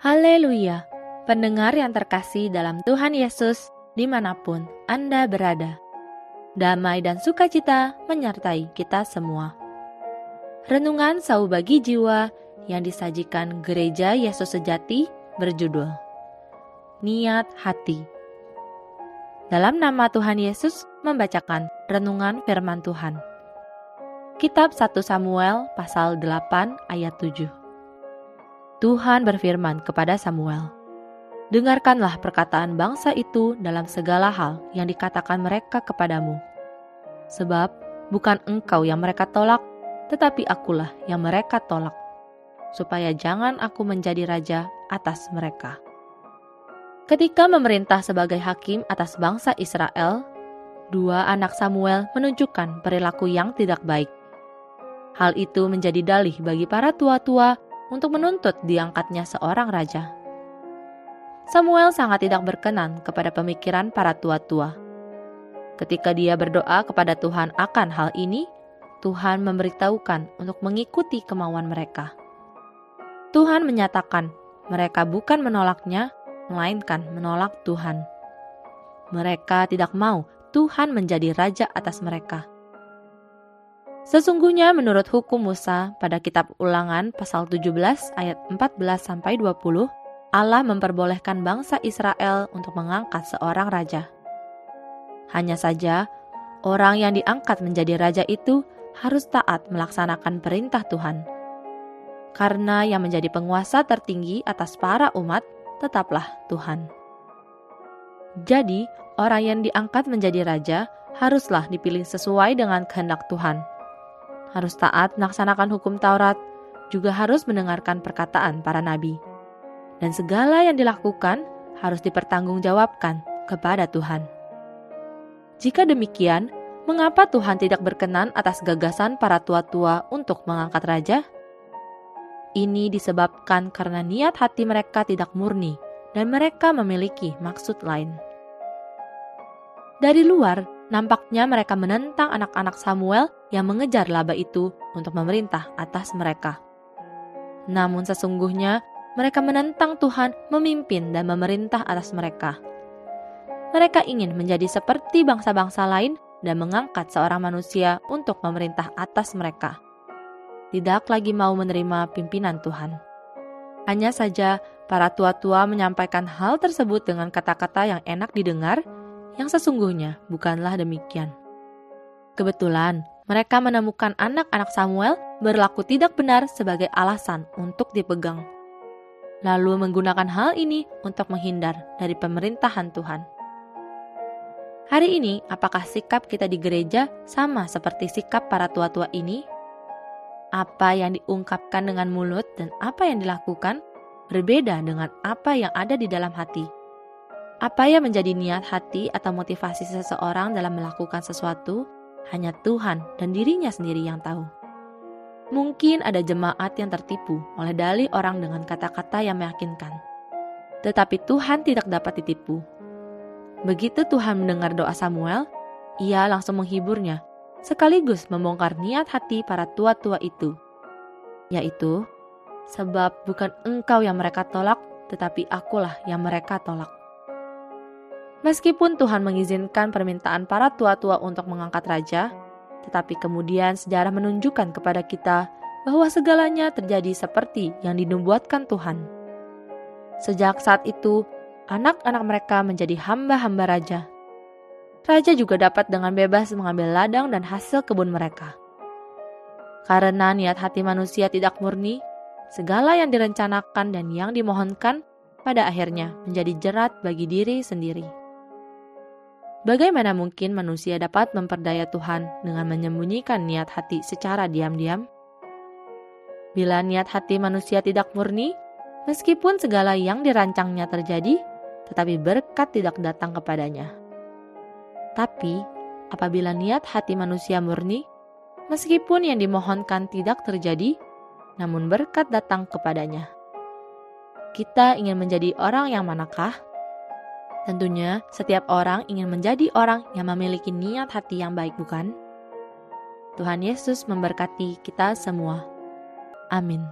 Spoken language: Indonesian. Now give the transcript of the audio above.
Haleluya! Pendengar yang terkasih dalam Tuhan Yesus, di mana pun Anda berada. Damai dan sukacita menyertai kita semua. Renungan Sau Bagi Jiwa yang disajikan Gereja Yesus Sejati berjudul Niat Hati. Dalam nama Tuhan Yesus membacakan renungan firman Tuhan. Kitab 1 Samuel pasal 8 ayat 7. Tuhan berfirman kepada Samuel, Dengarkanlah perkataan bangsa itu dalam segala hal yang dikatakan mereka kepadamu. Sebab bukan engkau yang mereka tolak, tetapi akulah yang mereka tolak, supaya jangan aku menjadi raja atas mereka. Ketika memerintah sebagai hakim atas bangsa Israel, dua anak Samuel menunjukkan perilaku yang tidak baik. Hal itu menjadi dalih bagi para tua-tua untuk menuntut diangkatnya seorang raja. Samuel sangat tidak berkenan kepada pemikiran para tua-tua. Ketika dia berdoa kepada Tuhan akan hal ini, Tuhan memberitahukan untuk mengikuti kemauan mereka. Tuhan menyatakan mereka bukan menolaknya, melainkan menolak Tuhan. Mereka tidak mau Tuhan menjadi raja atas mereka. Sesungguhnya menurut hukum Musa pada kitab Ulangan pasal 17 ayat 14 sampai 20, Allah memperbolehkan bangsa Israel untuk mengangkat seorang raja. Hanya saja, orang yang diangkat menjadi raja itu harus taat melaksanakan perintah Tuhan. Karena yang menjadi penguasa tertinggi atas para umat tetaplah Tuhan. Jadi, orang yang diangkat menjadi raja haruslah dipilih sesuai dengan kehendak Tuhan harus taat melaksanakan hukum Taurat, juga harus mendengarkan perkataan para nabi. Dan segala yang dilakukan harus dipertanggungjawabkan kepada Tuhan. Jika demikian, mengapa Tuhan tidak berkenan atas gagasan para tua-tua untuk mengangkat raja? Ini disebabkan karena niat hati mereka tidak murni dan mereka memiliki maksud lain. Dari luar, nampaknya mereka menentang anak-anak Samuel yang mengejar laba itu untuk memerintah atas mereka. Namun sesungguhnya mereka menentang Tuhan memimpin dan memerintah atas mereka. Mereka ingin menjadi seperti bangsa-bangsa lain dan mengangkat seorang manusia untuk memerintah atas mereka. Tidak lagi mau menerima pimpinan Tuhan. Hanya saja para tua-tua menyampaikan hal tersebut dengan kata-kata yang enak didengar yang sesungguhnya bukanlah demikian. Kebetulan, mereka menemukan anak-anak Samuel berlaku tidak benar sebagai alasan untuk dipegang. Lalu menggunakan hal ini untuk menghindar dari pemerintahan Tuhan. Hari ini, apakah sikap kita di gereja sama seperti sikap para tua-tua ini? Apa yang diungkapkan dengan mulut dan apa yang dilakukan berbeda dengan apa yang ada di dalam hati apa yang menjadi niat hati atau motivasi seseorang dalam melakukan sesuatu, hanya Tuhan dan dirinya sendiri yang tahu. Mungkin ada jemaat yang tertipu oleh dalih orang dengan kata-kata yang meyakinkan. Tetapi Tuhan tidak dapat ditipu. Begitu Tuhan mendengar doa Samuel, ia langsung menghiburnya, sekaligus membongkar niat hati para tua-tua itu. Yaitu, sebab bukan engkau yang mereka tolak, tetapi akulah yang mereka tolak. Meskipun Tuhan mengizinkan permintaan para tua-tua untuk mengangkat raja, tetapi kemudian sejarah menunjukkan kepada kita bahwa segalanya terjadi seperti yang dinubuatkan Tuhan. Sejak saat itu, anak-anak mereka menjadi hamba-hamba raja. Raja juga dapat dengan bebas mengambil ladang dan hasil kebun mereka. Karena niat hati manusia tidak murni, segala yang direncanakan dan yang dimohonkan pada akhirnya menjadi jerat bagi diri sendiri. Bagaimana mungkin manusia dapat memperdaya Tuhan dengan menyembunyikan niat hati secara diam-diam? Bila niat hati manusia tidak murni, meskipun segala yang dirancangnya terjadi, tetapi berkat tidak datang kepadanya. Tapi, apabila niat hati manusia murni, meskipun yang dimohonkan tidak terjadi, namun berkat datang kepadanya. Kita ingin menjadi orang yang manakah? Tentunya, setiap orang ingin menjadi orang yang memiliki niat hati yang baik, bukan? Tuhan Yesus memberkati kita semua. Amin.